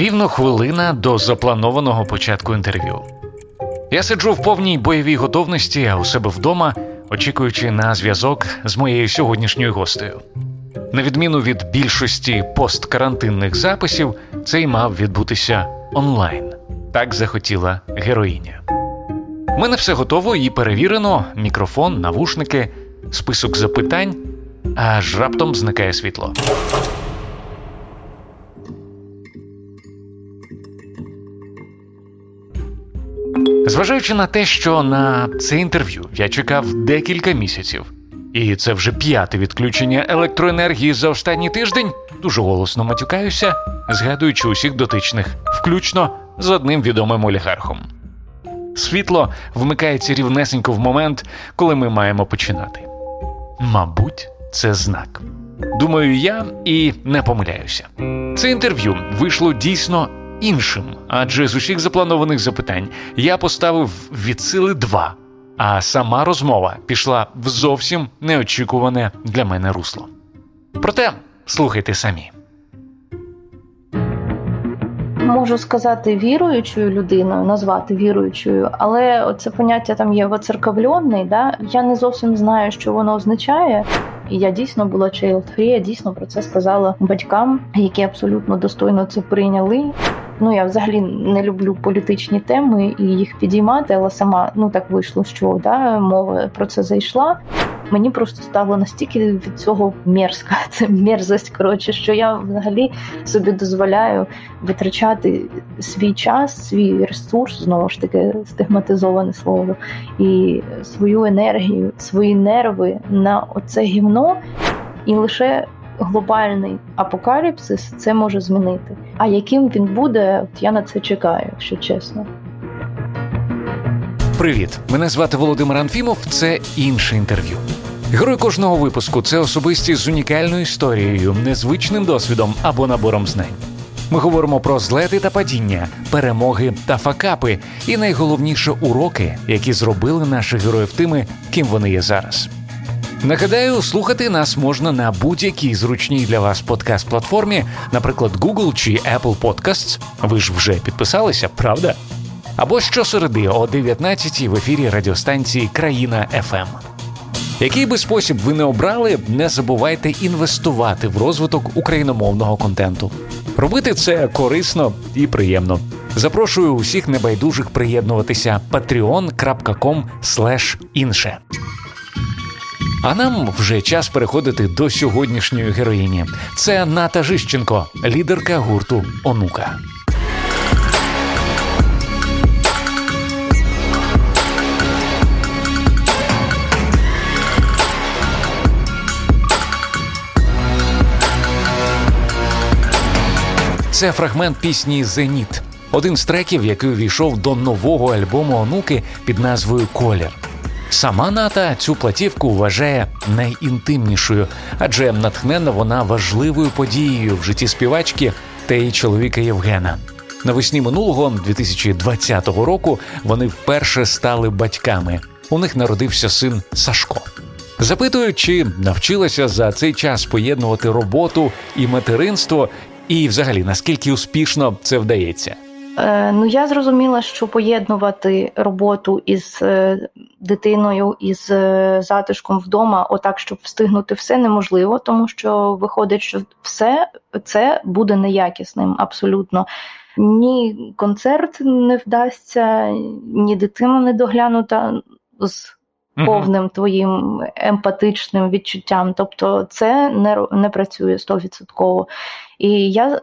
Рівно хвилина до запланованого початку інтерв'ю. Я сиджу в повній бойовій готовності, у себе вдома, очікуючи на зв'язок з моєю сьогоднішньою гостею. На відміну від більшості посткарантинних записів, цей мав відбутися онлайн. Так захотіла героїня. У мене все готово і перевірено: мікрофон, навушники, список запитань, аж раптом зникає світло. Зважаючи на те, що на це інтерв'ю я чекав декілька місяців, і це вже п'яте відключення електроенергії за останній тиждень, дуже голосно матюкаюся, згадуючи усіх дотичних, включно з одним відомим олігархом. Світло вмикається рівнесенько в момент, коли ми маємо починати. Мабуть, це знак. Думаю, я і не помиляюся. Це інтерв'ю вийшло дійсно іншим, адже з усіх запланованих запитань я поставив від сили два, а сама розмова пішла в зовсім неочікуване для мене русло. Проте слухайте самі. Можу сказати віруючою людиною, назвати віруючою, але це поняття там є воцерковлений, да? Я не зовсім знаю, що воно означає. І я дійсно була child free, я дійсно про це сказала батькам, які абсолютно достойно це прийняли. Ну я взагалі не люблю політичні теми і їх підіймати, але сама ну так вийшло, що да мова про це зайшла. Мені просто стало настільки від цього мерзка, це мерзость, коротше, що я взагалі собі дозволяю витрачати свій час, свій ресурс, знову ж таки стигматизоване слово, і свою енергію, свої нерви на оце гівно, і лише глобальний апокаліпсис це може змінити. А яким він буде, я на це чекаю, якщо чесно. Привіт, мене звати Володимир Анфімов. Це інше інтерв'ю. Герой кожного випуску це особистість з унікальною історією, незвичним досвідом або набором знань. Ми говоримо про злети та падіння, перемоги та факапи, і найголовніше уроки, які зробили наших героїв тими, ким вони є зараз. Нагадаю, слухати нас можна на будь-якій зручній для вас подкаст-платформі, наприклад, Google чи Apple Podcasts. Ви ж вже підписалися, правда? Або щосереди о 19 в ефірі радіостанції Країна ФМ. Який би спосіб ви не обрали, не забувайте інвестувати в розвиток україномовного контенту. Робити це корисно і приємно. Запрошую усіх небайдужих приєднуватися patreon.com інше. А нам вже час переходити до сьогоднішньої героїні. Це Ната Жищенко, лідерка гурту Онука. Це фрагмент пісні Зеніт, один з треків, який увійшов до нового альбому онуки під назвою Колір. Сама ната цю платівку вважає найінтимнішою, адже натхнена вона важливою подією в житті співачки та її чоловіка Євгена. Навесні минулого 2020 року вони вперше стали батьками. У них народився син Сашко. Запитую, чи навчилася за цей час поєднувати роботу і материнство, і, взагалі, наскільки успішно це вдається. Е, ну, я зрозуміла, що поєднувати роботу із е, дитиною із е, затишком вдома, отак, щоб встигнути все неможливо, тому що виходить, що все це буде неякісним абсолютно. Ні концерт не вдасться, ні дитина не доглянута з повним твоїм емпатичним відчуттям. Тобто це не не працює стовідсотково. І я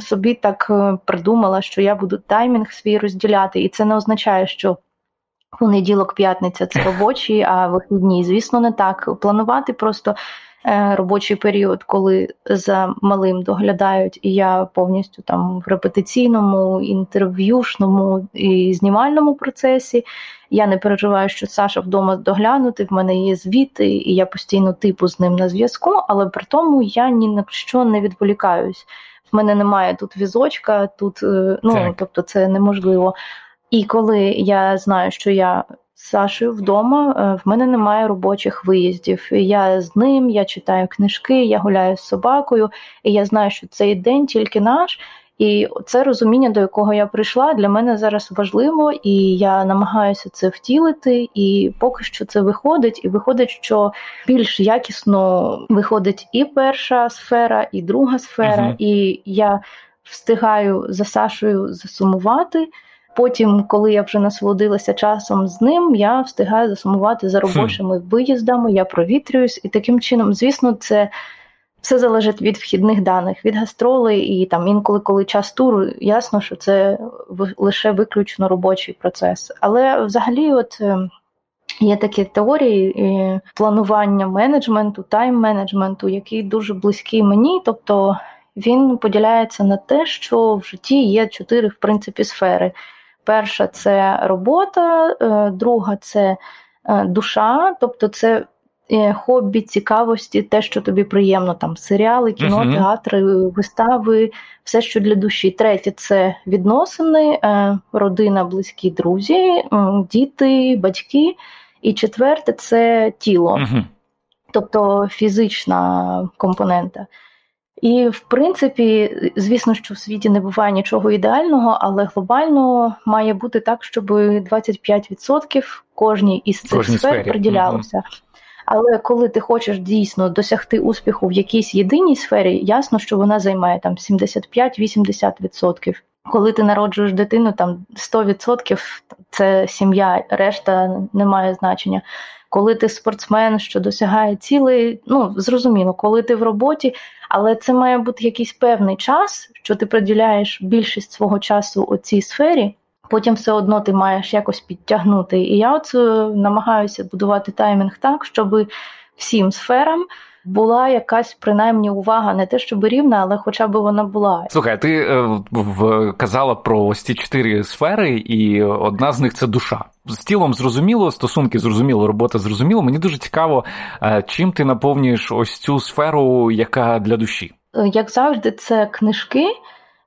собі так е, придумала, що я буду таймінг свій розділяти, і це не означає, що понеділок, п'ятниця це робочі, а вихідні. Звісно, не так. Планувати просто е, робочий період, коли за малим доглядають, і я повністю там в репетиційному, інтерв'юшному і знімальному процесі. Я не переживаю, що Саша вдома доглянути, в мене є звіти, і я постійно типу з ним на зв'язку, але при тому я ні на що не відволікаюсь в мене немає тут візочка, тут е, ну так. тобто це неможливо. І коли я знаю, що я з Сашею вдома, е, в мене немає робочих виїздів. Я з ним, я читаю книжки, я гуляю з собакою, і я знаю, що цей день тільки наш. І це розуміння, до якого я прийшла, для мене зараз важливо, і я намагаюся це втілити. І поки що це виходить, і виходить, що більш якісно виходить і перша сфера, і друга сфера, uh і я встигаю за Сашою засумувати. Потім, коли я вже насолодилася часом з ним, я встигаю засумувати за робочими виїздами, я провітрююсь, і таким чином, звісно, це все залежить від вхідних даних, від гастролей, і там інколи, коли час туру, ясно, що це лише виключно робочий процес. Але взагалі, от. Ем, є такі теорії планування менеджменту, тайм-менеджменту, який дуже близький мені. Тобто він поділяється на те, що в житті є чотири в принципі сфери. Перша це робота, е, друга це е, душа, тобто це е, хобі, цікавості, те, що тобі приємно, там серіали, кіно, uh-huh. театри, вистави, все, що для душі. Третє це відносини, родина, близькі друзі, діти, батьки. І четверте це тіло, uh-huh. тобто фізична компонента. І, в принципі, звісно, що в світі не буває нічого ідеального, але глобально має бути так, щоб 25% кожній із цих Кожній сфер сфері. приділялося. Mm-hmm. Але коли ти хочеш дійсно досягти успіху в якійсь єдиній сфері, ясно, що вона займає там 75-80%. Коли ти народжуєш дитину, там 100% це сім'я, решта не має значення. Коли ти спортсмен, що досягає цілей, ну зрозуміло, коли ти в роботі, але це має бути якийсь певний час, що ти приділяєш більшість свого часу у цій сфері. Потім все одно ти маєш якось підтягнути. І я от е, намагаюся будувати таймінг так, щоб всім сферам була якась принаймні увага, не те, щоб рівна, але хоча б вона була. Слухай, ти е, в, казала про ось ці чотири сфери, і одна з них це душа. З тілом зрозуміло, стосунки зрозуміло, робота зрозуміло. Мені дуже цікаво, е, чим ти наповнюєш ось цю сферу, яка для душі. Е, як завжди, це книжки.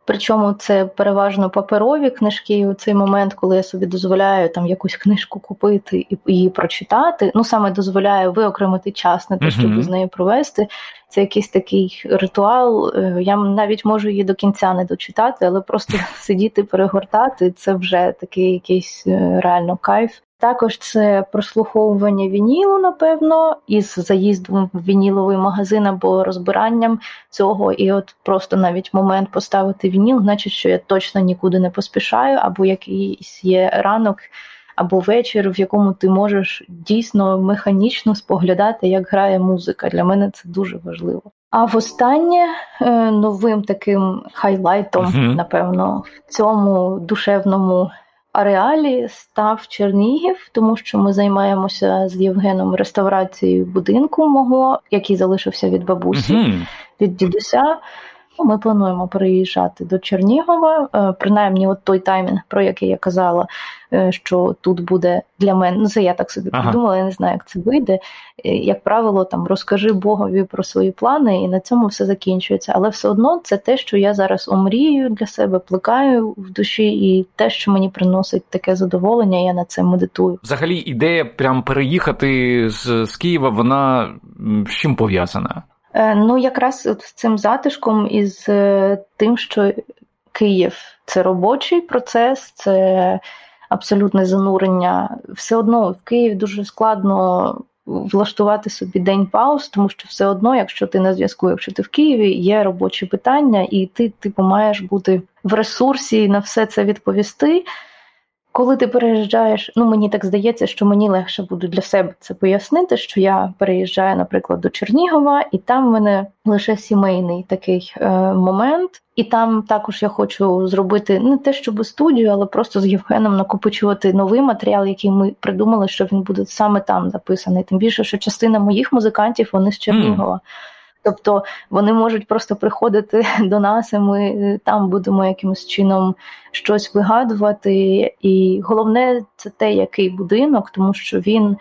Причому це переважно паперові книжки. У цей момент, коли я собі дозволяю там якусь книжку купити і її прочитати, ну саме дозволяю виокремити час на те, щоб uh-huh. з нею провести. Це якийсь такий ритуал. Е, я навіть можу її до кінця не дочитати, але просто сидіти, перегортати це вже такий якийсь е, реально кайф. Також це прослуховування вінілу, напевно, із заїздом в вініловий магазин або розбиранням цього. І от просто навіть момент поставити вініл, значить, що я точно нікуди не поспішаю, або якийсь є ранок, або вечір, в якому ти можеш дійсно механічно споглядати, як грає музика. Для мене це дуже важливо. А в останнє е, новим таким хайлайтом, напевно, в цьому душевному ареалі став Чернігів, тому що ми займаємося з Євгеном реставрацією будинку мого, який залишився від бабусі, mm-hmm. від дідуся. Ми плануємо переїжджати до Чернігова, е, принаймні, от той таймінг, про який я казала, е, що тут буде для мене. Ну, це я так собі ага. придумала, я не знаю, як це вийде. Е, як правило, там розкажи Богові про свої плани, і на цьому все закінчується. Але все одно це те, що я зараз омрію для себе, плекаю в душі, і те, що мені приносить таке задоволення, я на це медитую. Взагалі, ідея прям переїхати з, з Києва, вона з чим пов'язана? Е, ну, якраз от з цим затишком і з е, тим, що Київ це робочий процес, це абсолютне занурення. Все одно в Києві дуже складно влаштувати собі день пауз, тому що все одно, якщо ти на зв'язку, якщо ти в Києві, є робочі питання, і ти типу маєш бути в ресурсі і на все це відповісти. Коли ти переїжджаєш, ну мені так здається, що мені легше буде для себе це пояснити, що я переїжджаю, наприклад, до Чернігова, і там в мене лише сімейний такий е, момент. І там також я хочу зробити не те, щоб студію, але просто з Євгеном накопичувати новий матеріал, який ми придумали, що він буде саме там записаний. Тим більше, що частина моїх музикантів вони з Чернігова. Mm. Тобто вони можуть просто приходити до нас, і ми е, там будемо якимось чином щось вигадувати. І головне це те, який будинок, тому що він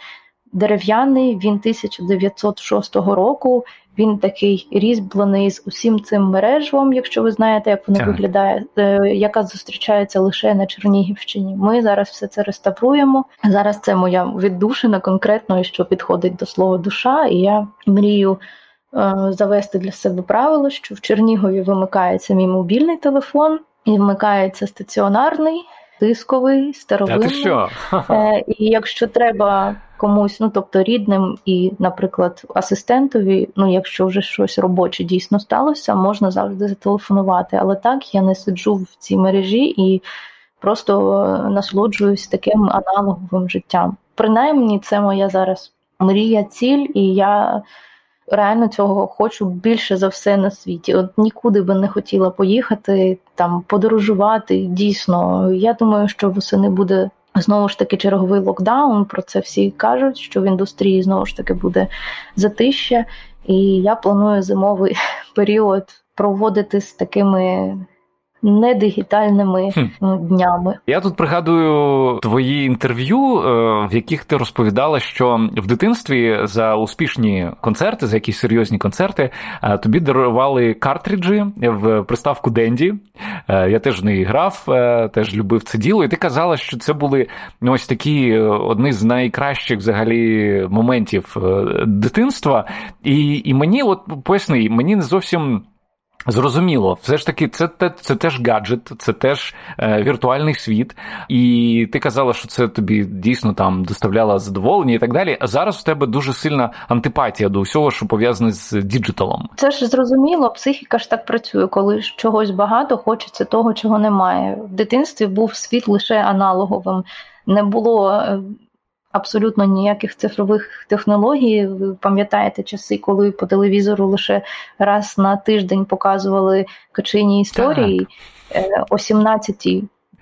дерев'яний, він 1906 року. Він такий різьблений з усім цим мережвом, якщо ви знаєте, як воно виглядає, е, яка зустрічається лише на Чернігівщині. Ми зараз все це реставруємо. Зараз це моя віддушина конкретно, що підходить до слова душа, і я мрію завести для себе правило, що в Чернігові вимикається мій мобільний телефон і вмикається стаціонарний, дисковий, старовинний. що? Е, І якщо треба комусь, ну тобто рідним і, наприклад, асистентові, ну якщо вже щось робоче дійсно сталося, можна завжди зателефонувати. Але так я не сиджу в цій мережі і просто е, насолоджуюсь таким аналоговим життям. Принаймні, це моя зараз мрія, ціль, і я реально цього хочу більше за все на світі. От нікуди би не хотіла поїхати, там подорожувати. Дійсно, я думаю, що восени буде. Знову ж таки, черговий локдаун. Про це всі кажуть, що в індустрії знову ж таки буде затища, і я планую зимовий період проводити з такими не дигітальними хм. днями. Я тут пригадую твої інтерв'ю, е, в яких ти розповідала, що в дитинстві за успішні концерти, за якісь серйозні концерти, е, тобі дарували картриджі в приставку Денді. Е, я теж в неї грав, теж любив це діло. І ти казала, що це були ну, ось такі одні з найкращих взагалі моментів дитинства. І і мені, от поясни, мені не зовсім. Зрозуміло, все ж таки, це це теж гаджет, це теж е, віртуальний світ, і ти казала, що це тобі дійсно там доставляло задоволення і так далі. А зараз в тебе дуже сильна антипатія до всього, що пов'язане з діджиталом. Це ж зрозуміло, психіка ж так працює, коли чогось багато хочеться того, чого немає. В дитинстві був світ лише аналоговим, не було е, абсолютно ніяких цифрових технологій. Ви пам'ятаєте часи, коли по телевізору лише раз на тиждень показували качині історії так. Е, о 17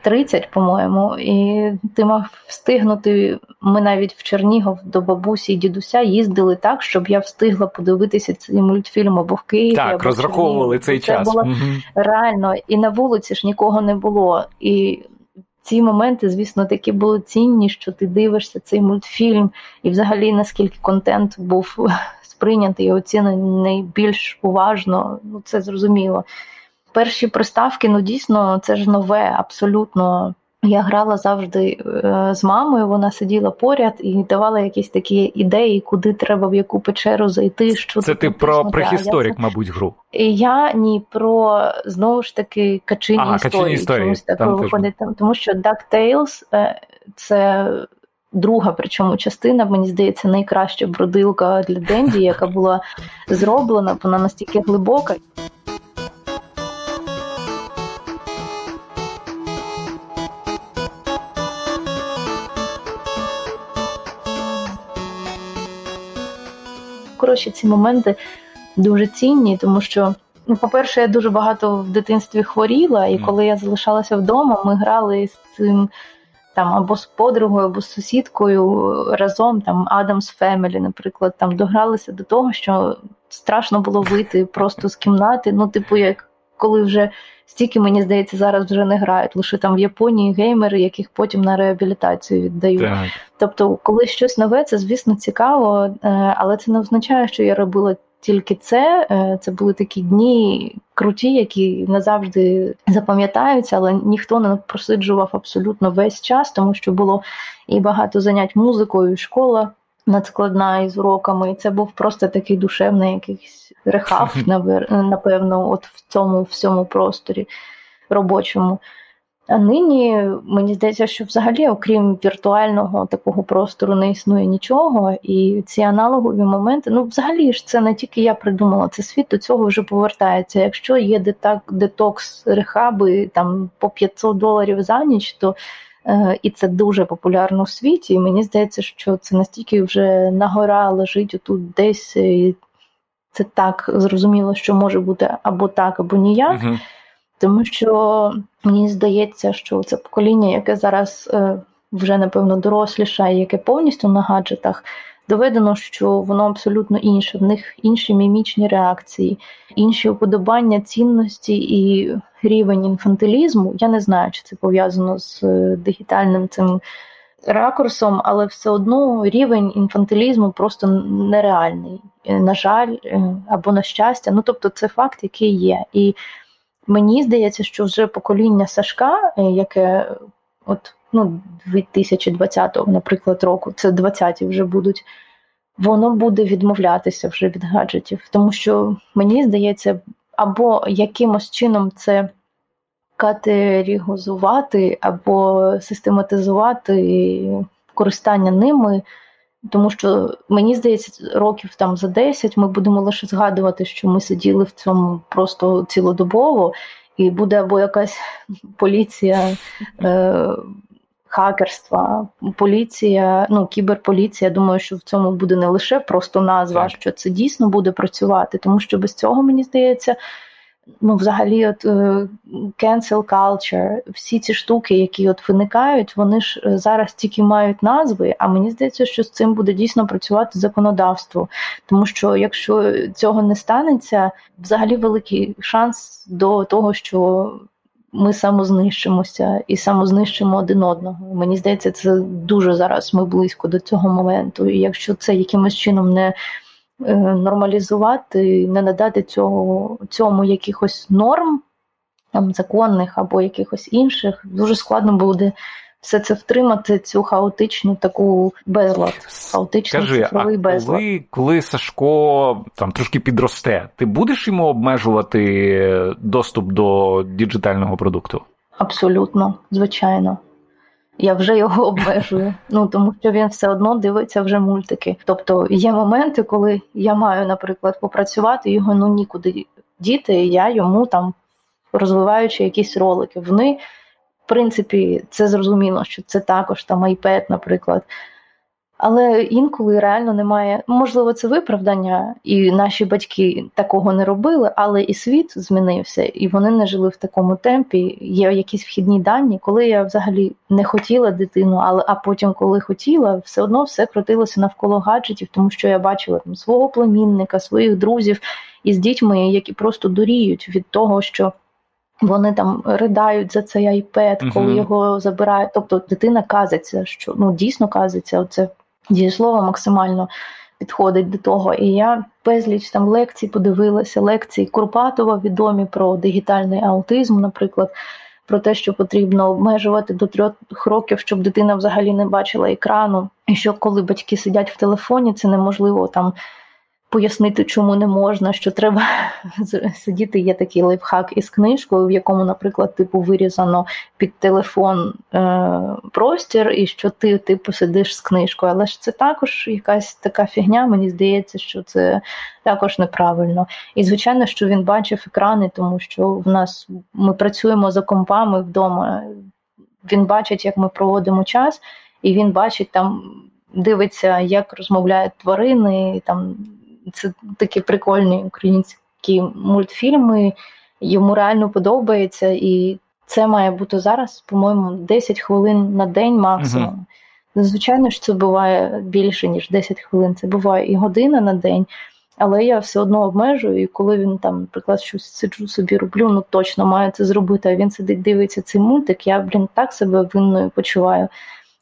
30, по-моєму, і ти мав встигнути. Ми навіть в Чернігов до бабусі і дідуся їздили так, щоб я встигла подивитися цей мультфільм або в Києві. Так, або розраховували цей Це час. було угу. реально, і на вулиці ж нікого не було. І ці моменти, звісно, такі були цінні, що ти дивишся цей мультфільм, і взагалі наскільки контент був сприйнятий і оцінений більш уважно, ну це зрозуміло. Перші приставки, ну дійсно, це ж нове, абсолютно. Я грала завжди е, з мамою, вона сиділа поряд і давала якісь такі ідеї, куди треба в яку печеру зайти. Що Це ти про прихісторік, я, мабуть, гру. І Я ні про знову ж таки качині ага, історії. історії. Там виходить, там, тому що DuckTales е, – це друга, причому частина, мені здається, найкраща бродилка для Денді, яка була зроблена, вона настільки глибока. Коротше, ці моменти дуже цінні, тому що, ну, по-перше, я дуже багато в дитинстві хворіла, і коли я залишалася вдома, ми грали з цим там або з подругою, або з сусідкою разом, там Адамс Family, наприклад, там догралися до того, що страшно було вийти просто з кімнати. Ну, типу, як коли вже стільки, мені здається, зараз вже не грають. Лише там в Японії геймери, яких потім на реабілітацію віддають. Так. Тобто, коли щось нове, це звісно цікаво, е, але це не означає, що я робила. Тільки це, е, це були такі дні круті, які назавжди запам'ятаються, але ніхто не просиджував абсолютно весь час, тому що було і багато занять музикою, і школа надскладна із уроками. І це був просто такий душевний якийсь рехав, напевно, от в цьому всьому просторі робочому. А нині мені здається, що взагалі, окрім віртуального такого простору, не існує нічого. І ці аналогові моменти, ну взагалі ж це не тільки я придумала, це світ до цього вже повертається. Якщо є детокс рехаби там по 500 доларів за ніч, то і це дуже популярно в світі. І мені здається, що це настільки вже на гора лежить отут десь. І це так зрозуміло, що може бути або так, або ніяк. Угу. Тому що мені здається, що це покоління, яке зараз е, вже напевно доросліше, яке повністю на гаджетах, доведено, що воно абсолютно інше. В них інші мімічні реакції, інші уподобання цінності і рівень інфантилізму. Я не знаю, чи це пов'язано з е, дигітальним цим ракурсом, але все одно рівень інфантилізму просто нереальний. Е, на жаль, е, або на щастя. Ну тобто, це факт, який є. І мені здається, що вже покоління Сашка, яке от ну, 2020, наприклад, року, це 20-ті вже будуть. воно буде відмовлятися вже від гаджетів, тому що мені здається, або якимось чином це категорізувати, або систематизувати користання ними. Тому що мені здається, років там за 10 ми будемо лише згадувати, що ми сиділи в цьому просто цілодобово, і буде або якась поліція е, хакерства, поліція, ну кіберполіція. Думаю, що в цьому буде не лише просто назва, так. що це дійсно буде працювати, тому що без цього мені здається ну, взагалі, от е, cancel culture, всі ці штуки, які от виникають, вони ж е, зараз тільки мають назви. А мені здається, що з цим буде дійсно працювати законодавство. Тому що якщо цього не станеться, взагалі великий шанс до того, що ми самознищимося і самознищимо один одного. Мені здається, це дуже зараз ми близько до цього моменту. І якщо це якимось чином не Е, нормалізувати, не надати цього, цьому якихось норм, там, законних або якихось інших, дуже складно буде. Все це втримати, цю хаотичну таку безлад. Хаотичний Скажи, цифровий а безлад. Коли, коли Сашко там трошки підросте, ти будеш йому обмежувати доступ до діджитального продукту? Абсолютно, звичайно я вже його обмежую. Ну тому що він все одно дивиться вже мультики. Тобто є моменти, коли я маю, наприклад, попрацювати його ну нікуди діти, і я йому там розвиваючи якісь ролики. Вони, принципі, це зрозуміло, що це також там iPad, наприклад. Але інколи реально немає. Можливо, це виправдання, і наші батьки такого не робили, але і світ змінився, і вони не жили в такому темпі. Є якісь вхідні дані, коли я взагалі не хотіла дитину, але а потім, коли хотіла, все одно все крутилося навколо гаджетів, тому що я бачила там свого племінника, своїх друзів із дітьми, які просто доріють від того, що. Вони там riдають за цей iPad, коли uh-huh. його забирають. Тобто дитина казиться, що ну дійсно казиться, оце дієслово максимально підходить до того. І я безліч там лекцій подивилася, лекції Курпатова відомі про дигітальний аутизм, наприклад. Про те, що потрібно обмежувати до трьох років, щоб дитина взагалі не бачила екрану, і що коли батьки сидять в телефоні, це неможливо там пояснити, чому не можна, що треба сидіти. Є такий лайфхак із книжкою, в якому, наприклад, типу вирізано під телефон е, простір, і що ти типу сидиш з книжкою. Але ж це також якась така фігня. Мені здається, що це також неправильно. І звичайно, що він бачив екрани, тому що в нас ми працюємо за компами вдома. Він бачить, як ми проводимо час, і він бачить там. Дивиться, як розмовляють тварини, там це такі прикольні українські мультфільми. Йому реально подобається, і це має бути зараз, по-моєму, 10 хвилин на день максимум. Uh-huh. Звичайно ж, це буває більше, ніж 10 хвилин. Це буває і година на день, але я все одно обмежую, і коли він там, наприклад, щось сиджу собі роблю, ну точно маю це зробити. А він сидить, дивиться цей мультик, я, блін, так себе винною почуваю.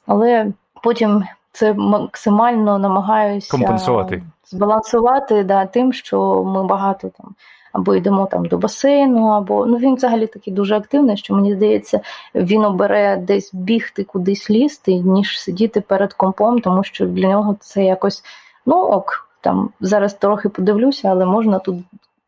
Але потім це максимально намагаюся компенсувати збалансувати да, тим, що ми багато там або йдемо там до басейну, або ну він взагалі такий дуже активний, що мені здається, він обере десь бігти кудись лізти, ніж сидіти перед компом, тому що для нього це якось ну ок. Там зараз трохи подивлюся, але можна тут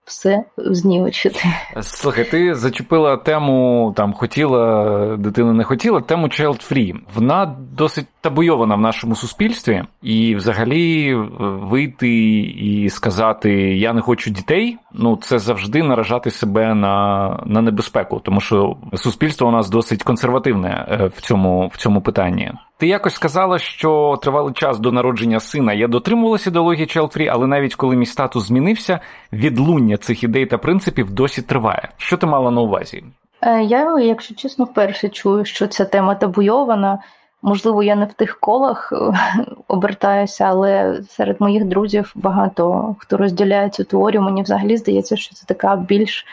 все знівечити. Слухай, ти зачепила тему, там хотіла, дитина не хотіла, тему child free. Вона досить табуйована в нашому суспільстві, і взагалі е, вийти і сказати Я не хочу дітей. Ну це завжди наражати себе на на небезпеку, тому що суспільство у нас досить консервативне е, в цьому в цьому питанні. Ти якось сказала, що тривалий час до народження сина я дотримувалася ідеології free, але навіть коли мій статус змінився, відлуння цих ідей та принципів досі триває. Що ти мала на увазі? Е, я, якщо чесно, вперше чую, що ця тема табуйована. Можливо, я не в тих колах е, обертаюся, але серед моїх друзів багато хто розділяє цю теорію. Мені взагалі здається, що це така більш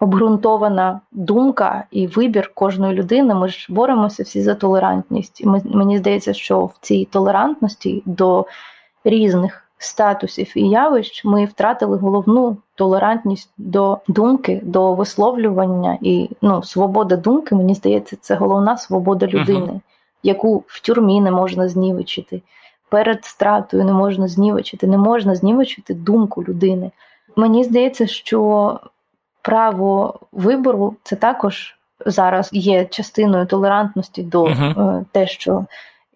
обґрунтована думка і вибір кожної людини. Ми ж боремося всі за толерантність. І мені здається, що в цій толерантності до різних статусів і явищ ми втратили головну толерантність до думки, до висловлювання і ну, свобода думки. Мені здається, це головна свобода людини. Uh-huh яку в тюрмі не можна знівечити. перед стратою не можна знівечити, не можна знівечити думку людини. Мені здається, що право вибору це також зараз є частиною толерантності до uh те, що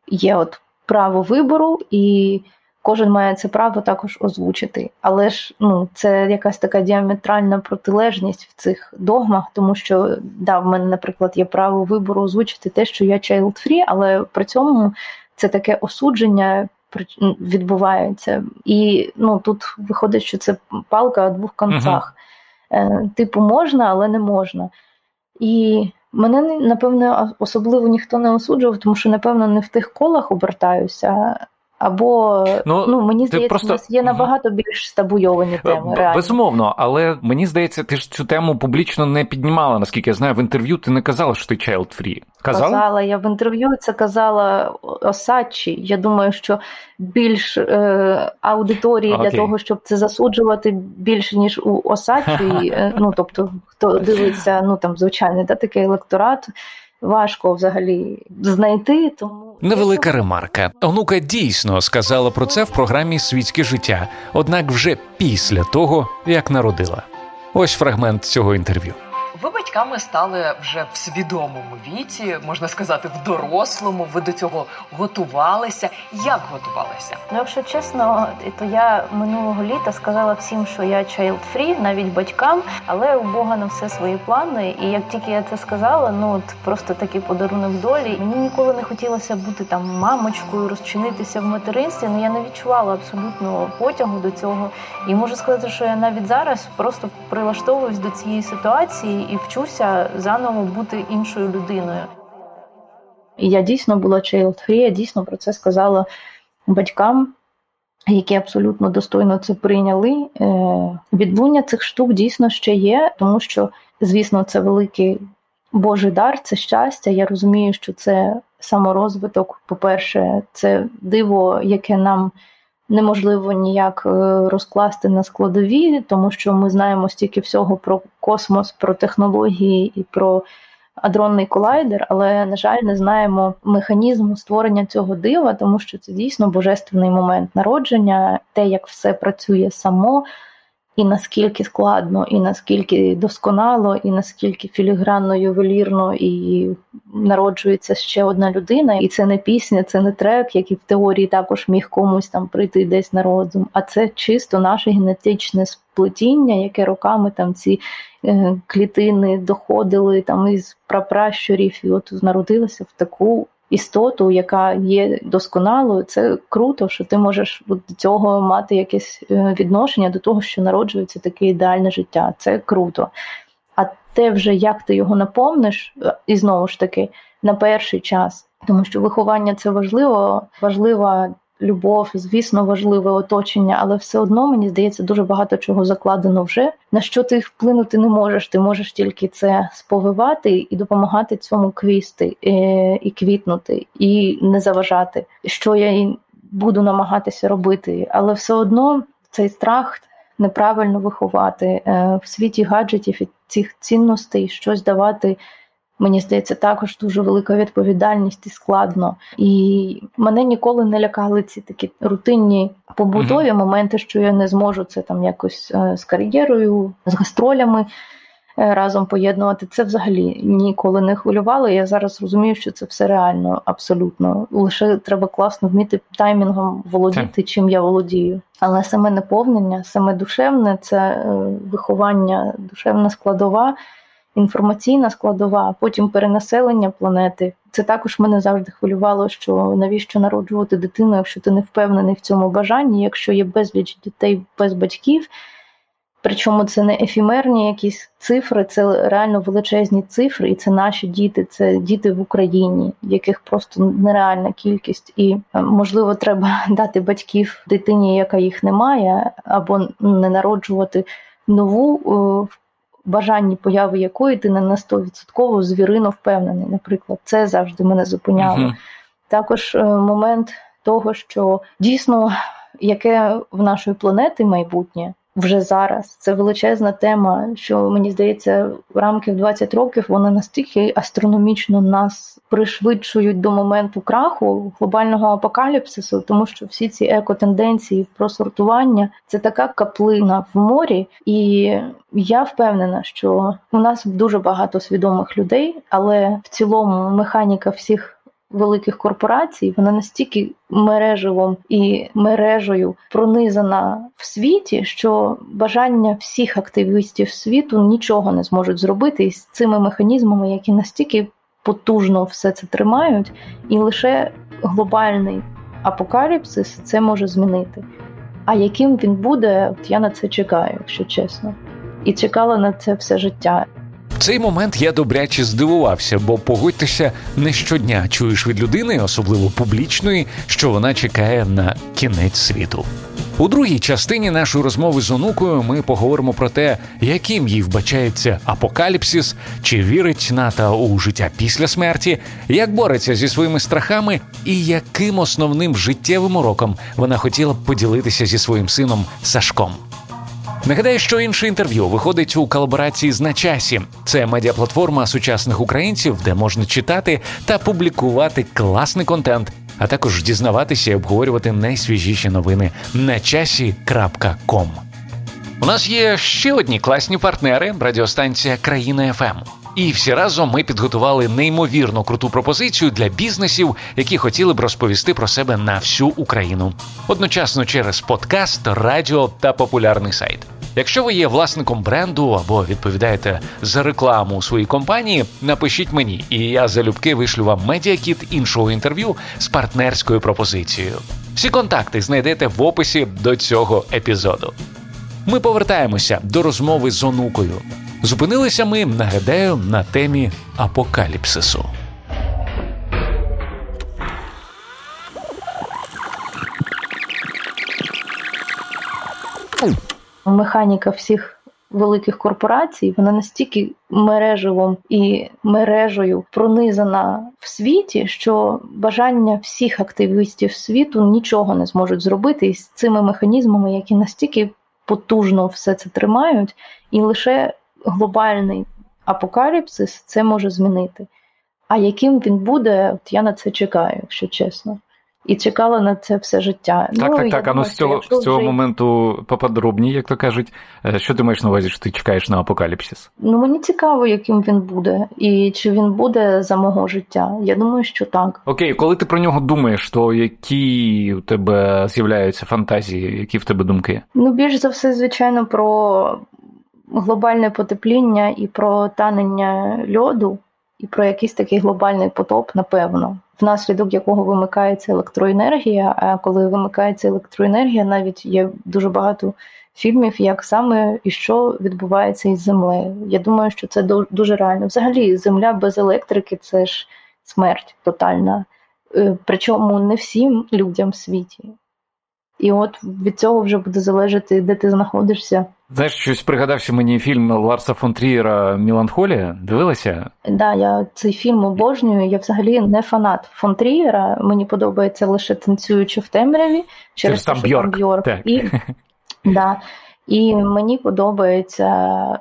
є от право вибору, і кожен має це право також озвучити. Але ж ну, це якась така діаметральна протилежність в цих догмах, тому що да, в мене, наприклад, є право вибору озвучити те, що я child-free, але при цьому це таке осудження. Відбувається, і ну тут виходить, що це палка о двох концах. Uh-huh. Типу, можна, але не можна. І мене напевно особливо ніхто не осуджував, тому що, напевно, не в тих колах обертаюся. Або ну, ну мені здається, просто... у нас є набагато більш стабуйовані е, теми. реально. Безумовно, але мені здається, ти ж цю тему публічно не піднімала. Наскільки я знаю, в інтерв'ю ти не казала, що ти child free. Казала? Казала, я в інтерв'ю це казала Осадчі. Я думаю, що більш е, аудиторії Окей. для того, щоб це засуджувати більше ніж у Осадчі. Е, ну тобто, хто дивиться, ну там звичайний да, такий електорат важко взагалі знайти. Тому невелика ремарка. Онука дійсно сказала про це в програмі Світське життя, однак вже після того як народила. Ось фрагмент цього інтерв'ю. Батьками стали вже в свідомому віці, можна сказати, в дорослому. Ви до цього готувалися. Як готувалися? Ну, якщо чесно, то я минулого літа сказала всім, що я child-free, навіть батькам, але у Бога на все свої плани. І як тільки я це сказала, ну от просто такий подарунок долі. Мені ніколи не хотілося бути там мамочкою, розчинитися в материнстві. Ну я не відчувала абсолютно потягу до цього. І можу сказати, що я навіть зараз просто прилаштовуюсь до цієї ситуації і вчуся заново бути іншою людиною. І я дійсно була child-free, я дійсно про це сказала батькам, які абсолютно достойно це прийняли. Е, відлуння цих штук дійсно ще є, тому що, звісно, це великий Божий дар, це щастя. Я розумію, що це саморозвиток. По-перше, це диво, яке нам неможливо ніяк е, розкласти на складові, тому що ми знаємо стільки всього про космос, про технології і про адронний колайдер, але, на жаль, не знаємо механізму створення цього дива, тому що це дійсно божественний момент народження, те, як все працює само і наскільки складно, і наскільки досконало, і наскільки філігранно, ювелірно і народжується ще одна людина, і це не пісня, це не трек, який в теорії також міг комусь там прийти десь на розум. А це чисто наше генетичне сплетіння, яке роками там ці е, клітини доходили там із прапращурів, і от народилися в таку істоту, яка є досконалою, це круто, що ти можеш до цього мати якесь е, відношення до того, що народжується таке ідеальне життя. Це круто. А те, вже як ти його наповниш, е, і знову ж таки, на перший час, тому що виховання це важливо, важлива любов, звісно, важливе оточення, але все одно мені здається дуже багато чого закладено вже. На що ти вплинути не можеш? Ти можеш тільки це сповивати і допомагати цьому квісти і, е, і квітнути, і не заважати, що я і буду намагатися робити, але все одно цей страх. Неправильно виховати е, в світі гаджетів і цих цінностей щось давати Мені здається, також дуже велика відповідальність і складно. І мене ніколи не лякали ці такі рутинні побутові mm-hmm. моменти, що я не зможу це там якось е, з кар'єрою, з гастролями е, разом поєднувати. Це взагалі ніколи не хвилювало. Я зараз розумію, що це все реально абсолютно. Лише треба класно вміти таймінгом володіти, чим я володію. Але саме наповнення, саме душевне це е, виховання, душевна складова інформаційна складова, потім перенаселення планети. Це також мене завжди хвилювало, що навіщо народжувати дитину, якщо ти не впевнений в цьому бажанні, якщо є безліч дітей без батьків. Причому це не ефімерні якісь цифри, це реально величезні цифри, і це наші діти, це діти в Україні, яких просто нереальна кількість, і е, можливо треба дати батьків дитині, яка їх не має, або не народжувати нову е, бажанні появи якої ти не на 100% звірино впевнений. Наприклад, це завжди мене зупиняло. Uh-huh. Також е, момент того, що дійсно яке в нашої планети майбутнє, вже зараз. Це величезна тема, що мені здається, в рамків 20 років вони настільки астрономічно нас пришвидшують до моменту краху глобального апокаліпсису, тому що всі ці екотенденції про сортування це така каплина в морі, і я впевнена, що у нас дуже багато свідомих людей, але в цілому механіка всіх великих корпорацій, вона настільки мереживом і мережею пронизана в світі, що бажання всіх активістів світу нічого не зможуть зробити із цими механізмами, які настільки потужно все це тримають, і лише глобальний апокаліпсис це може змінити. А яким він буде, от я на це чекаю, якщо чесно, і чекала на це все життя цей момент я добряче здивувався, бо погодьтеся, не щодня чуєш від людини, особливо публічної, що вона чекає на кінець світу. У другій частині нашої розмови з онукою ми поговоримо про те, яким їй вбачається апокаліпсис, чи вірить ната у життя після смерті, як бореться зі своїми страхами, і яким основним життєвим уроком вона хотіла б поділитися зі своїм сином Сашком. Нагадаю, що інше інтерв'ю виходить у колаборації з «На часі». Це медіаплатформа сучасних українців, де можна читати та публікувати класний контент, а також дізнаватися і обговорювати найсвіжіші новини на часі.ком. У нас є ще одні класні партнери радіостанція Країна ФМ. І всі разом ми підготували неймовірно круту пропозицію для бізнесів, які хотіли б розповісти про себе на всю Україну, одночасно через подкаст, радіо та популярний сайт. Якщо ви є власником бренду або відповідаєте за рекламу у своїй компанії, напишіть мені, і я залюбки вишлю вам медіакіт іншого інтерв'ю з партнерською пропозицією. Всі контакти знайдете в описі до цього епізоду. Ми повертаємося до розмови з онукою. Зупинилися ми, нагадаю, на темі апокаліпсису. Механіка всіх великих корпорацій вона настільки мереживом і мережею пронизана в світі, що бажання всіх активістів світу нічого не зможуть зробити із цими механізмами, які настільки потужно все це тримають, і лише глобальний апокаліпсис це може змінити. А яким він буде, от я на це чекаю, якщо чесно. І чекала на це все життя. Так, ну, так, так. А ну з цього з цього вже... моменту поподробні, як то кажуть, е, що ти маєш на увазі, що ти чекаєш на апокаліпсис? Ну мені цікаво, яким він буде, і чи він буде за мого життя. Я думаю, що так. Окей, коли ти про нього думаєш, то які у тебе з'являються фантазії, які в тебе думки? Ну, більш за все, звичайно, про глобальне потепління і про танення льоду, і про якийсь такий глобальний потоп, напевно, внаслідок якого вимикається електроенергія. А коли вимикається електроенергія, навіть є дуже багато фільмів, як саме і що відбувається із землею. Я думаю, що це дуже реально. Взагалі, земля без електрики це ж смерть тотальна. Е, причому не всім людям в світі. І от від цього вже буде залежати, де ти знаходишся. Знаєш, щось пригадався мені фільм Ларса фон Трієра Міланхолія. Дивилася? Так, да, я цей фільм обожнюю. Я взагалі не фанат фон Трієра. Мені подобається лише танцюючи в темряві через там Бьорк. Бьорк. Так. І, да. І мені подобається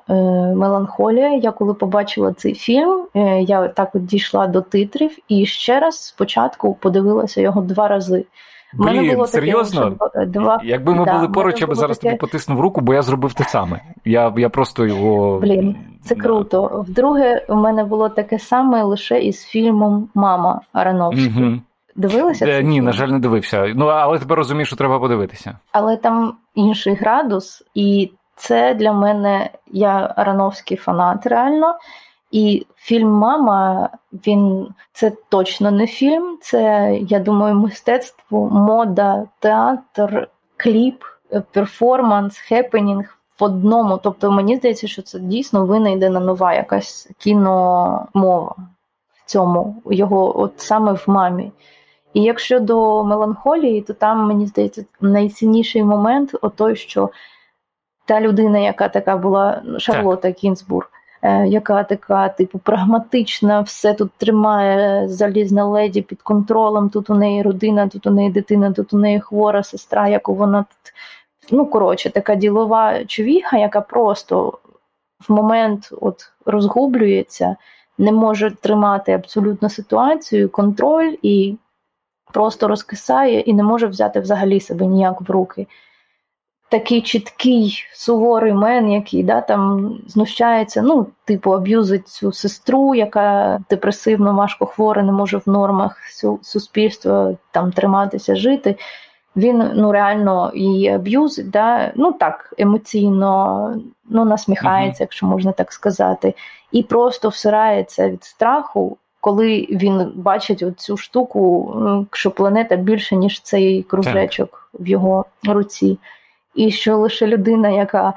е, меланхолія. Я коли побачила цей фільм, е, я так от дійшла до титрів і ще раз спочатку подивилася його два рази. Блін, було серйозно? Таке, два... Якби ми да, були поруч, я би зараз таке... тобі потиснув руку, бо я зробив те саме. Я я просто його. Блін, це круто. Вдруге, у мене було таке саме лише із фільмом Мама Ароновський. Угу. Дивилися? Де, ні, на жаль, не дивився. Ну, але тепер розумієш, що треба подивитися. Але там інший градус, і це для мене я Ароновський фанат реально. І фільм Мама він це точно не фільм. Це, я думаю, мистецтво, мода, театр, кліп, перформанс, хепенінг в одному. Тобто мені здається, що це дійсно винайдена нова якась кіномова в цьому, його от саме в мамі. І якщо до меланхолії, то там, мені здається, найцінніший момент той, що та людина, яка така була Шарлота Кінзбург, Е, яка така, типу, прагматична, все тут тримає залізна леді під контролем. Тут у неї родина, тут у неї дитина, тут у неї хвора сестра, яку вона тут ну коротше, така ділова човіха, яка просто в момент от розгублюється, не може тримати абсолютно ситуацію, контроль і просто розкисає і не може взяти взагалі себе ніяк в руки такий чіткий суворий мен, який да, там знущається, ну, типу, аб'юзить цю сестру, яка депресивно, важко хвора, не може в нормах суспільства там триматися, жити. Він ну реально її аб'юзить, да? ну так, емоційно ну, насміхається, uh-huh. якщо можна так сказати, і просто всирається від страху, коли він бачить цю штуку, що планета більше, ніж цей кружечок так. в його руці і що лише людина, яка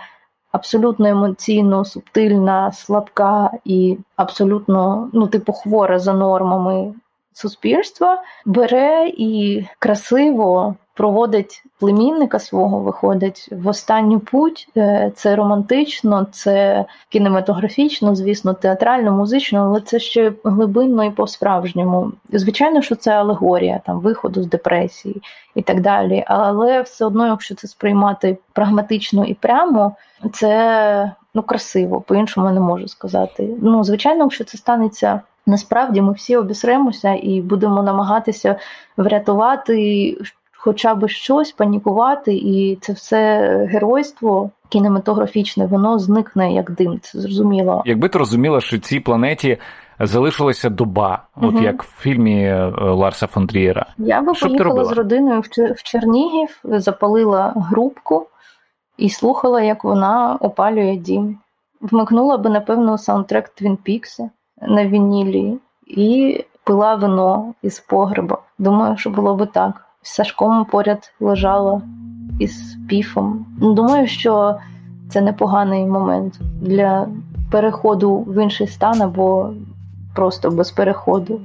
абсолютно емоційно субтильна, слабка і абсолютно, ну, типу, хвора за нормами суспільства, бере і красиво проводить племінника свого, виходить в останню путь. Е, це романтично, це кінематографічно, звісно, театрально, музично, але це ще глибинно і по-справжньому. Звичайно, що це алегорія там виходу з депресії і так далі. Але все одно, якщо це сприймати прагматично і прямо, це ну красиво, по-іншому не можу сказати. Ну, звичайно, якщо це станеться. Насправді ми всі обісремося і будемо намагатися врятувати хоча б щось панікувати, і це все геройство кінематографічне, воно зникне як дим. Це зрозуміло. Якби ти розуміла, що цій планеті залишилася доба, угу. от як в фільмі е, Ларса фон Трієра. Я би поїхала з родиною в Чернігів, запалила грубку і слухала, як вона опалює дім. Вмикнула би, напевно, саундтрек Твін Пікса на вінілі і пила вино із погреба. Думаю, що було би так. З Сашком поряд лежала із піфом. Думаю, що це непоганий момент для переходу в інший стан або просто без переходу.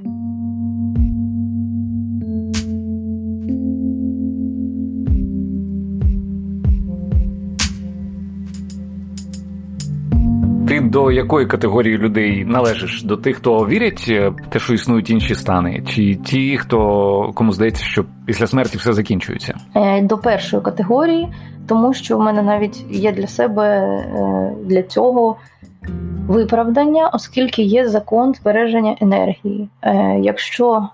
До якої категорії людей належиш? До тих, хто вірять, е, те, що існують інші стани, чи ті, хто кому здається, що після смерті все закінчується? Е, до першої категорії, тому що в мене навіть є для себе е, для цього виправдання, оскільки є закон збереження енергії. Якщо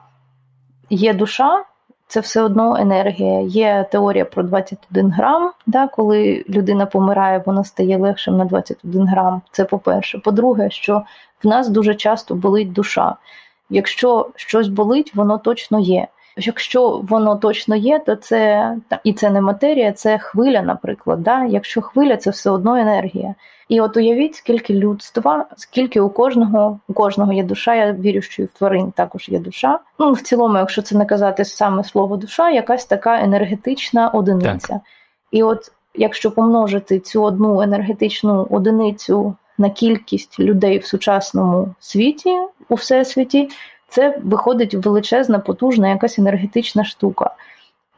є душа, це все одно енергія. Є теорія про 21 грам, да, коли людина помирає, вона стає легшим на 21 грам. Це по-перше. По-друге, що в нас дуже часто болить душа. Якщо щось болить, воно точно є. Якщо воно точно є, то це і це не матерія, це хвиля, наприклад. Да? Якщо хвиля, це все одно енергія. І от уявіть, скільки людства, скільки у кожного у кожного є душа. Я вірю, що і в тварин також є душа. Ну в цілому, якщо це не казати саме слово душа, якась така енергетична одиниця. Так. І от якщо помножити цю одну енергетичну одиницю на кількість людей в сучасному світі, у всесвіті, це виходить величезна, потужна якась енергетична штука.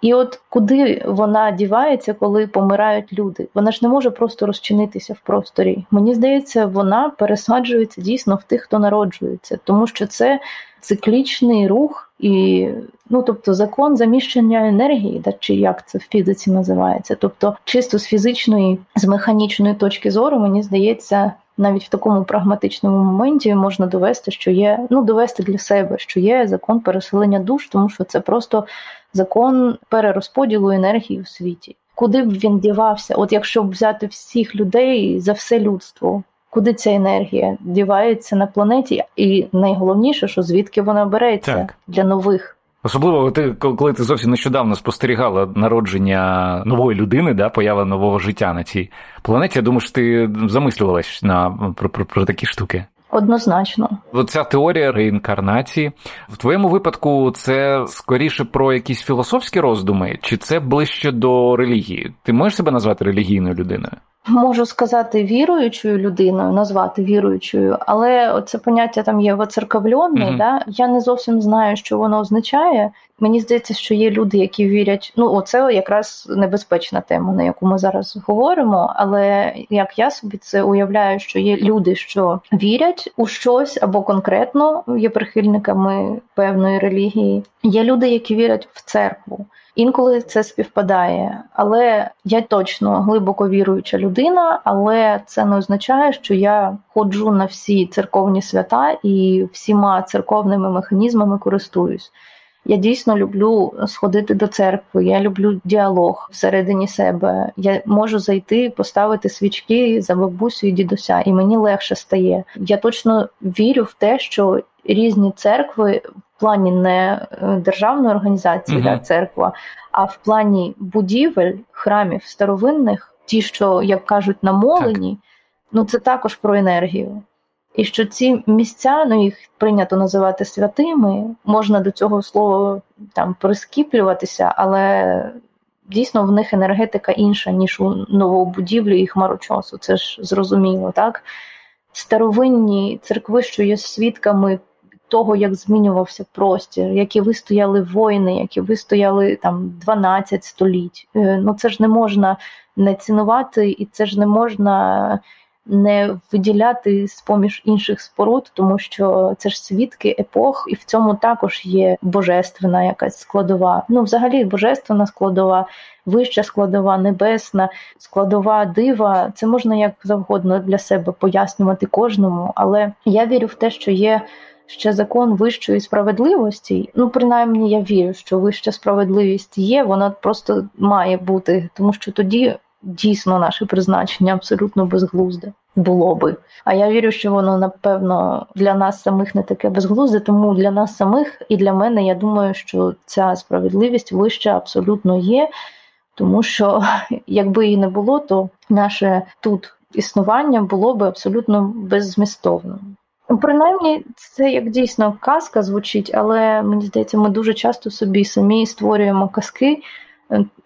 І от куди вона дівається, коли помирають люди? Вона ж не може просто розчинитися в просторі. Мені здається, вона пересаджується дійсно в тих, хто народжується, тому що це циклічний рух і, ну тобто, закон заміщення енергії, да, чи як це в фізиці називається. Тобто, чисто з фізичної, з механічної точки зору, мені здається, навіть в такому прагматичному моменті можна довести, що є, ну довести для себе, що є закон переселення душ, тому що це просто закон перерозподілу енергії у світі. Куди б він дівався? От якщо б взяти всіх людей за все людство, куди ця енергія дівається на планеті? І найголовніше, що звідки вона береться так. для нових. Особливо ти, коли ти зовсім нещодавно спостерігала народження нової людини, да, поява нового життя на цій планеті. Я думаю, що ти замислювалась на про, про, про такі штуки. Однозначно, Оця теорія реінкарнації в твоєму випадку це скоріше про якісь філософські роздуми, чи це ближче до релігії? Ти можеш себе назвати релігійною людиною? Можу сказати віруючою людиною, назвати віруючою, але це поняття там є mm-hmm. да? Я не зовсім знаю, що воно означає. Мені здається, що є люди, які вірять. Ну, оце якраз небезпечна тема, на яку ми зараз говоримо. Але як я собі це уявляю, що є люди, що вірять у щось або конкретно є прихильниками певної релігії. Є люди, які вірять в церкву. Інколи це співпадає, але я точно глибоко віруюча людина, але це не означає, що я ходжу на всі церковні свята і всіма церковними механізмами користуюсь. Я дійсно люблю сходити до церкви, я люблю діалог всередині себе. Я можу зайти, поставити свічки за бабусю і дідуся, і мені легше стає. Я точно вірю в те, що різні церкви в плані не е, державної організації, uh-huh. церква, а в плані будівель, храмів старовинних, ті, що як кажуть, намолені, так. ну це також про енергію. І що ці місця, ну їх прийнято називати святими, можна до цього слова там прискіплюватися, але дійсно в них енергетика інша, ніж у новобудівлі і хмарочосу. Це ж зрозуміло, так? Старовинні церкви, що є свідками того, як змінювався простір, які вистояли воїни, які вистояли там 12 століть. Е, ну це ж не можна не цінувати, і це ж не можна не виділяти з поміж інших споруд, тому що це ж свідки епох, і в цьому також є божественна якась складова. Ну, взагалі, божественна складова, вища складова, небесна, складова дива. Це можна як завгодно для себе пояснювати кожному, але я вірю в те, що є. Ще закон вищої справедливості, ну принаймні я вірю, що вища справедливість є, вона просто має бути, тому що тоді дійсно наше призначення абсолютно безглузде було би. А я вірю, що воно напевно для нас самих не таке безглузде, тому для нас самих і для мене я думаю, що ця справедливість вища абсолютно є, тому що якби її не було, то наше тут існування було би абсолютно беззмістовним. Принаймні, це як дійсно казка звучить, але мені здається, ми дуже часто собі самі створюємо казки,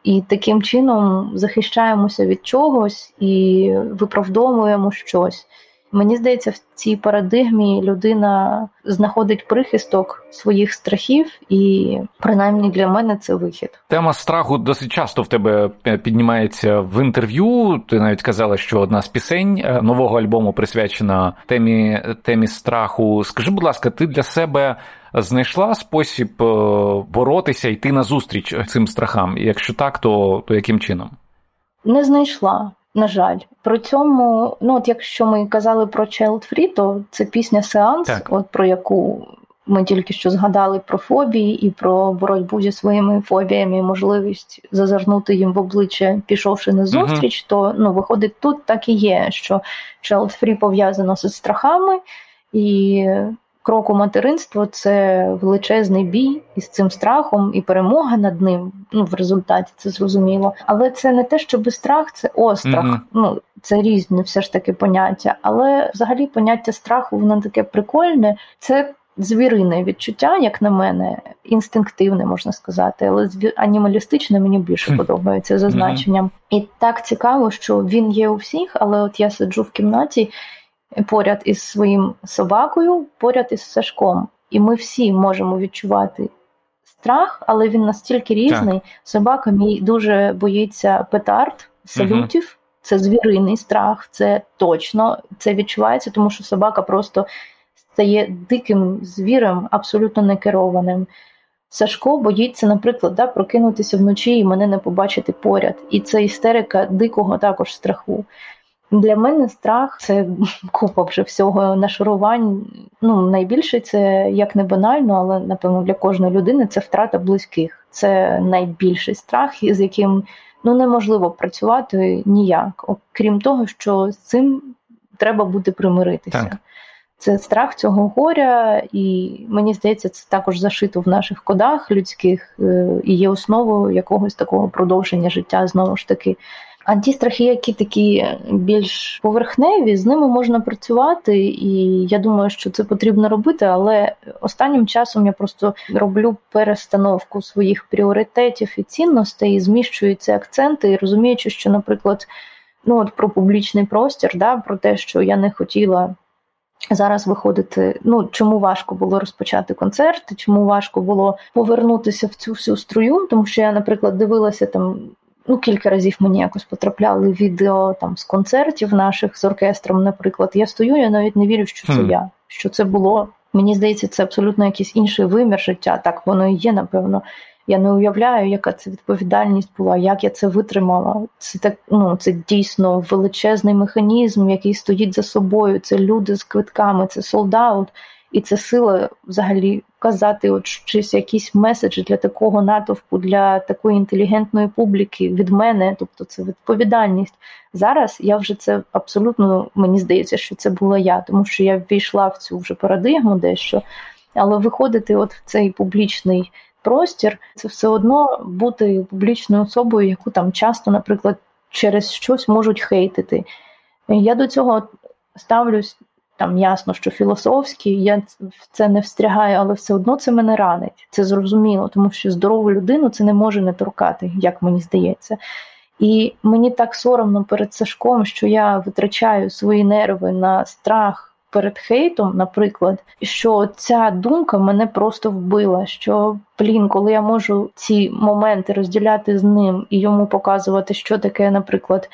і таким чином захищаємося від чогось і виправдовуємо щось. Мені здається, в цій парадигмі людина знаходить прихисток своїх страхів, і принаймні для мене це вихід. Тема страху досить часто в тебе е, піднімається в інтерв'ю. Ти навіть казала, що одна з пісень е, нового альбому присвячена темі темі страху. Скажи, будь ласка, ти для себе знайшла спосіб е, боротися йти на зустріч цим страхам? І якщо так, то, то яким чином? Не знайшла. На жаль, при цьому, ну от якщо ми казали про Child Free, то це пісня Сеанс, так. от про яку ми тільки що згадали про фобії і про боротьбу зі своїми фобіями, і можливість зазирнути їм в обличчя, пішовши на зустріч, uh-huh. то ну виходить тут так і є, що Child Free пов'язано з страхами і крок у материнство це величезний бій із цим страхом і перемога над ним. Ну в результаті це зрозуміло. Але це не те, щоб страх, це острах. Mm-hmm. Ну це різні все ж таки поняття. Але взагалі поняття страху воно таке прикольне. Це звірине відчуття, як на мене, інстинктивне можна сказати, але анімалістичне мені більше подобається за значенням. Mm-hmm. І так цікаво, що він є у всіх, але от я сиджу в кімнаті поряд із своїм собакою, поряд із Сашком. І ми всі можемо відчувати страх, але він настільки різний. Так. Собака мій дуже боїться петард, салютів. Угу. Це звіриний страх, це точно це відчувається, тому що собака просто стає диким звірем, абсолютно некерованим. Сашко боїться, наприклад, да, прокинутися вночі і мене не побачити поряд. І це істерика дикого також страху. Для мене страх це купа вже всього нашарувань. Ну, найбільше це як не банально, але напевно для кожної людини це втрата близьких. Це найбільший страх, з яким ну неможливо працювати ніяк, окрім того, що з цим треба буде примиритися. Так. Це страх цього горя, і мені здається, це також зашито в наших кодах людських е, і є основою якогось такого продовження життя знову ж таки. А ті страхи, які такі більш поверхневі, з ними можна працювати, і я думаю, що це потрібно робити. Але останнім часом я просто роблю перестановку своїх пріоритетів і цінностей, і зміщую ці акценти, і розуміючи, що, наприклад, ну от про публічний простір, да, про те, що я не хотіла. Зараз виходити, ну чому важко було розпочати концерт, чому важко було повернутися в цю всю струю, тому що я, наприклад, дивилася там Ну, кілька разів мені якось потрапляли відео там з концертів наших з оркестром, наприклад. Я стою, я навіть не вірю, що це mm. я, що це було. Мені здається, це абсолютно якийсь інший вимір життя. Так воно і є, напевно. Я не уявляю, яка це відповідальність була, як я це витримала. Це так ну це дійсно величезний механізм, який стоїть за собою. Це люди з квитками, це солдат, і це сила взагалі казати, от щось якісь меседжі для такого натовпу, для такої інтелігентної публіки від мене. Тобто це відповідальність. Зараз я вже це абсолютно мені здається, що це була я, тому що я ввійшла в цю вже парадигму дещо, але виходити от в цей публічний простір, це все одно бути публічною особою, яку там часто, наприклад, через щось можуть хейтити. Я до цього ставлюсь там ясно, що філософські, я в це не встрягаю, але все одно це мене ранить. Це зрозуміло, тому що здорову людину це не може не торкати, як мені здається. І мені так соромно перед Сашком, що я витрачаю свої нерви на страх перед хейтом, наприклад, що ця думка мене просто вбила. Що блін, коли я можу ці моменти розділяти з ним і йому показувати, що таке, наприклад,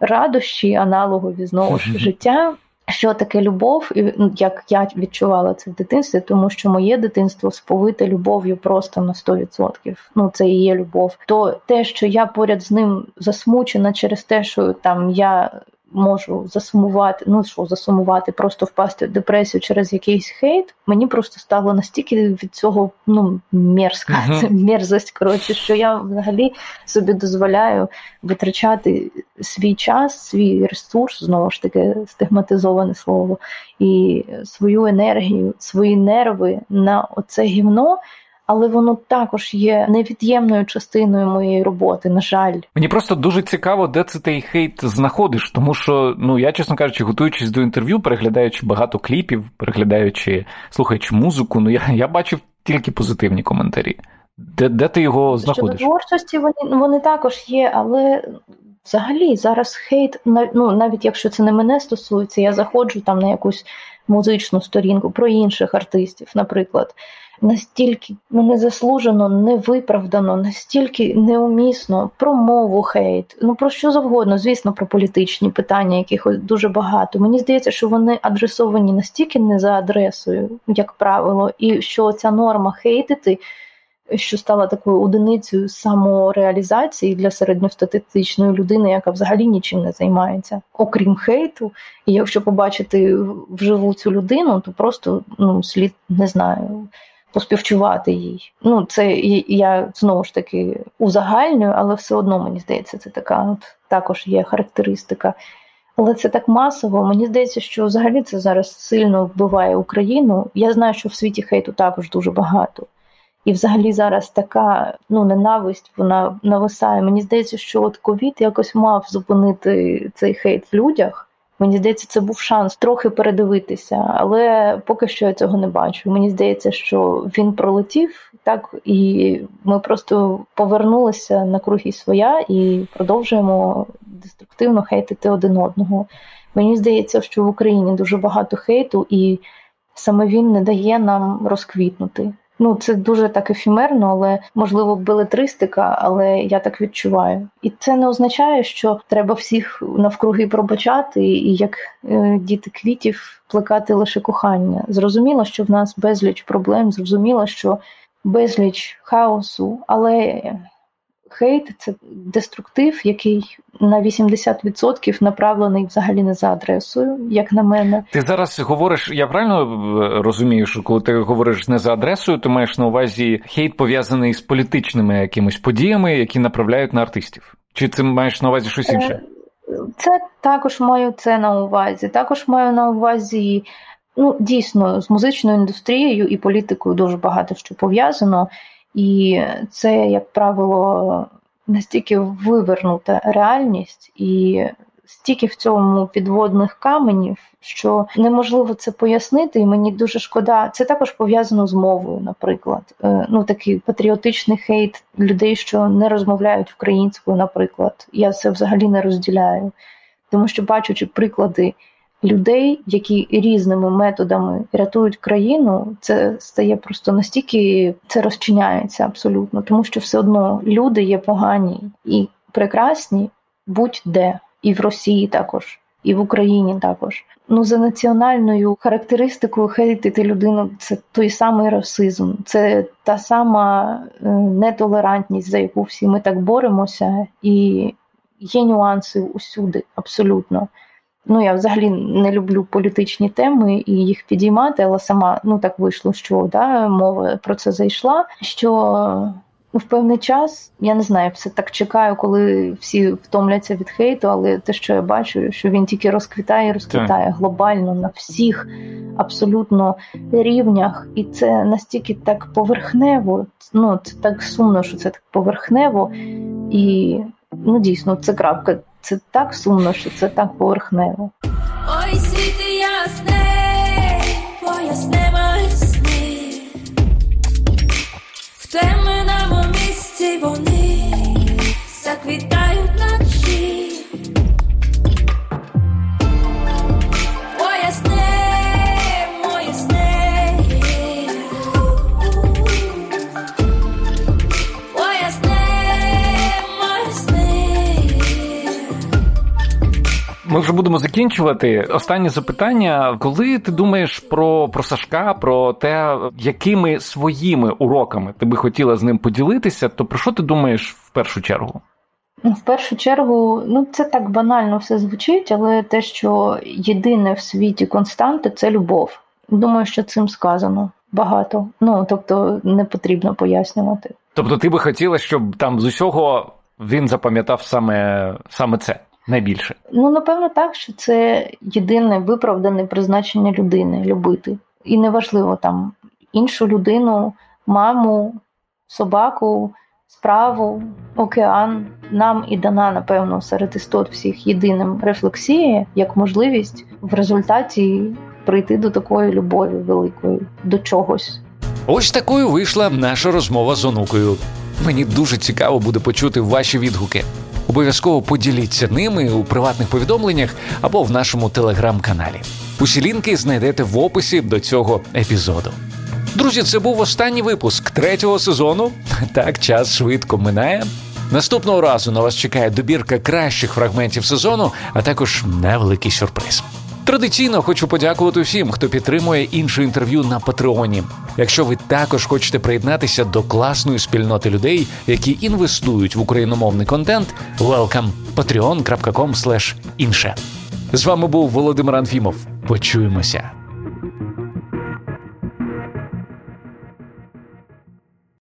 радощі, аналогові знову ж життя. Що таке любов, і ну, як я відчувала це в дитинстві, тому що моє дитинство сповите любов'ю просто на 100%. Ну це і є любов. То те, що я поряд з ним засмучена через те, що там я можу засумувати, ну що засумувати, просто впасти в депресію через якийсь хейт. Мені просто стало настільки від цього ну мерзка, uh-huh. це мерзость, коротше, що я взагалі собі дозволяю витрачати свій час, свій ресурс, знову ж таки стигматизоване слово, і свою енергію, свої нерви на оце гівно але воно також є невід'ємною частиною моєї роботи. На жаль, мені просто дуже цікаво, де це той хейт знаходиш, тому що ну я, чесно кажучи, готуючись до інтерв'ю, переглядаючи багато кліпів, переглядаючи, слухаючи музику, ну я я бачив тільки позитивні коментарі. Де де ти його знаходиш? Щодо творчості вони вони також є, але взагалі зараз хейт ну навіть якщо це не мене стосується, я заходжу там на якусь музичну сторінку про інших артистів, наприклад настільки незаслужено, невиправдано, настільки неумісно про мову хейт, ну про що завгодно, звісно, про політичні питання, яких дуже багато. Мені здається, що вони адресовані настільки не за адресою, як правило, і що ця норма хейтити. Що стала такою одиницею самореалізації для середньостатистичної людини, яка взагалі нічим не займається, окрім хейту. І якщо побачити вживу цю людину, то просто ну слід не знаю поспівчувати їй. Ну, це я знову ж таки узагальнюю, але все одно мені здається, це така от також є характеристика. Але це так масово. Мені здається, що взагалі це зараз сильно вбиває Україну. Я знаю, що в світі хейту також дуже багато. І взагалі зараз така ну ненависть вона нависає. Мені здається, що от ковід якось мав зупинити цей хейт в людях. Мені здається, це був шанс трохи передивитися, але поки що я цього не бачу. Мені здається, що він пролетів так, і ми просто повернулися на круги своя і продовжуємо деструктивно хейтити один одного. Мені здається, що в Україні дуже багато хейту, і саме він не дає нам розквітнути. Ну, це дуже так ефімерно, але можливо белетристика, але я так відчуваю. І це не означає, що треба всіх навкруги пробачати, і як е, діти квітів плекати лише кохання. Зрозуміло, що в нас безліч проблем, зрозуміло, що безліч хаосу, але хейт це деструктив, який на 80% направлений взагалі не за адресою, як на мене. Ти зараз говориш, я правильно е, розумію, що коли ти говориш не за адресою, ти маєш на увазі хейт пов'язаний з політичними якимись подіями, які направляють на артистів? Чи це маєш на увазі щось інше? Е, це також маю це на увазі. Також маю на увазі. Ну, дійсно, з музичною індустрією і політикою дуже багато що пов'язано. І це, як правило, настільки вивернута реальність і стільки в цьому підводних каменів, що неможливо це пояснити, і мені дуже шкода. Це також пов'язано з мовою, наприклад. Е, ну такий патріотичний хейт людей, що не розмовляють українською, наприклад. Я це взагалі не розділяю, тому що бачучи приклади людей, які різними методами рятують країну, це стає просто настільки це розчиняється абсолютно, тому що все одно люди є погані і прекрасні будь-де, і в Росії також. І в Україні також ну за національною характеристикою хейтити людину це той самий расизм, це та сама е, нетолерантність, за яку всі ми так боремося, і є нюанси усюди, абсолютно. Ну, я взагалі не люблю політичні теми і їх підіймати, але сама ну так вийшло, що да, мова про це зайшла. Що в певний час я не знаю, все так чекаю, коли всі втомляться від хейту, але те, що я бачу, що він тільки розквітає розквітає так. глобально на всіх абсолютно рівнях, і це настільки так поверхнево. Ну це так сумно, що це так поверхнево, і ну дійсно це крапка. Це так сумно, що це так поверхнево. Ой, світи ясне, поясне сни, в темному місці вони заквітають Ми вже будемо закінчувати. Останнє запитання: коли ти думаєш про про Сашка, про те, якими своїми уроками ти би хотіла з ним поділитися, то про що ти думаєш в першу чергу? Ну, в першу чергу, ну це так банально все звучить, але те, що єдине в світі константи, це любов. Думаю, що цим сказано багато. Ну тобто не потрібно пояснювати. Тобто, ти би хотіла, щоб там з усього він запам'ятав саме, саме це найбільше? Ну, напевно, так, що це єдине виправдане призначення людини любити. І неважливо там іншу людину, маму, собаку, справу, океан. Нам і дана, напевно, серед істот всіх єдиним рефлексія як можливість в результаті прийти до такої любові великої, до чогось. Ось такою вийшла наша розмова з онукою. Мені дуже цікаво буде почути ваші відгуки. Обов'язково поділіться ними у приватних повідомленнях або в нашому телеграм-каналі. Усі лінки знайдете в описі до цього епізоду. Друзі, це був останній випуск третього сезону. Так, час швидко минає. Наступного разу на вас чекає добірка кращих фрагментів сезону, а також невеликий сюрприз. Традиційно хочу подякувати всім, хто підтримує інше інтерв'ю на Патреоні. Якщо ви також хочете приєднатися до класної спільноти людей, які інвестують в україномовний контент, welcome patreon.com інше. З вами був Володимир Анфімов. Почуємося.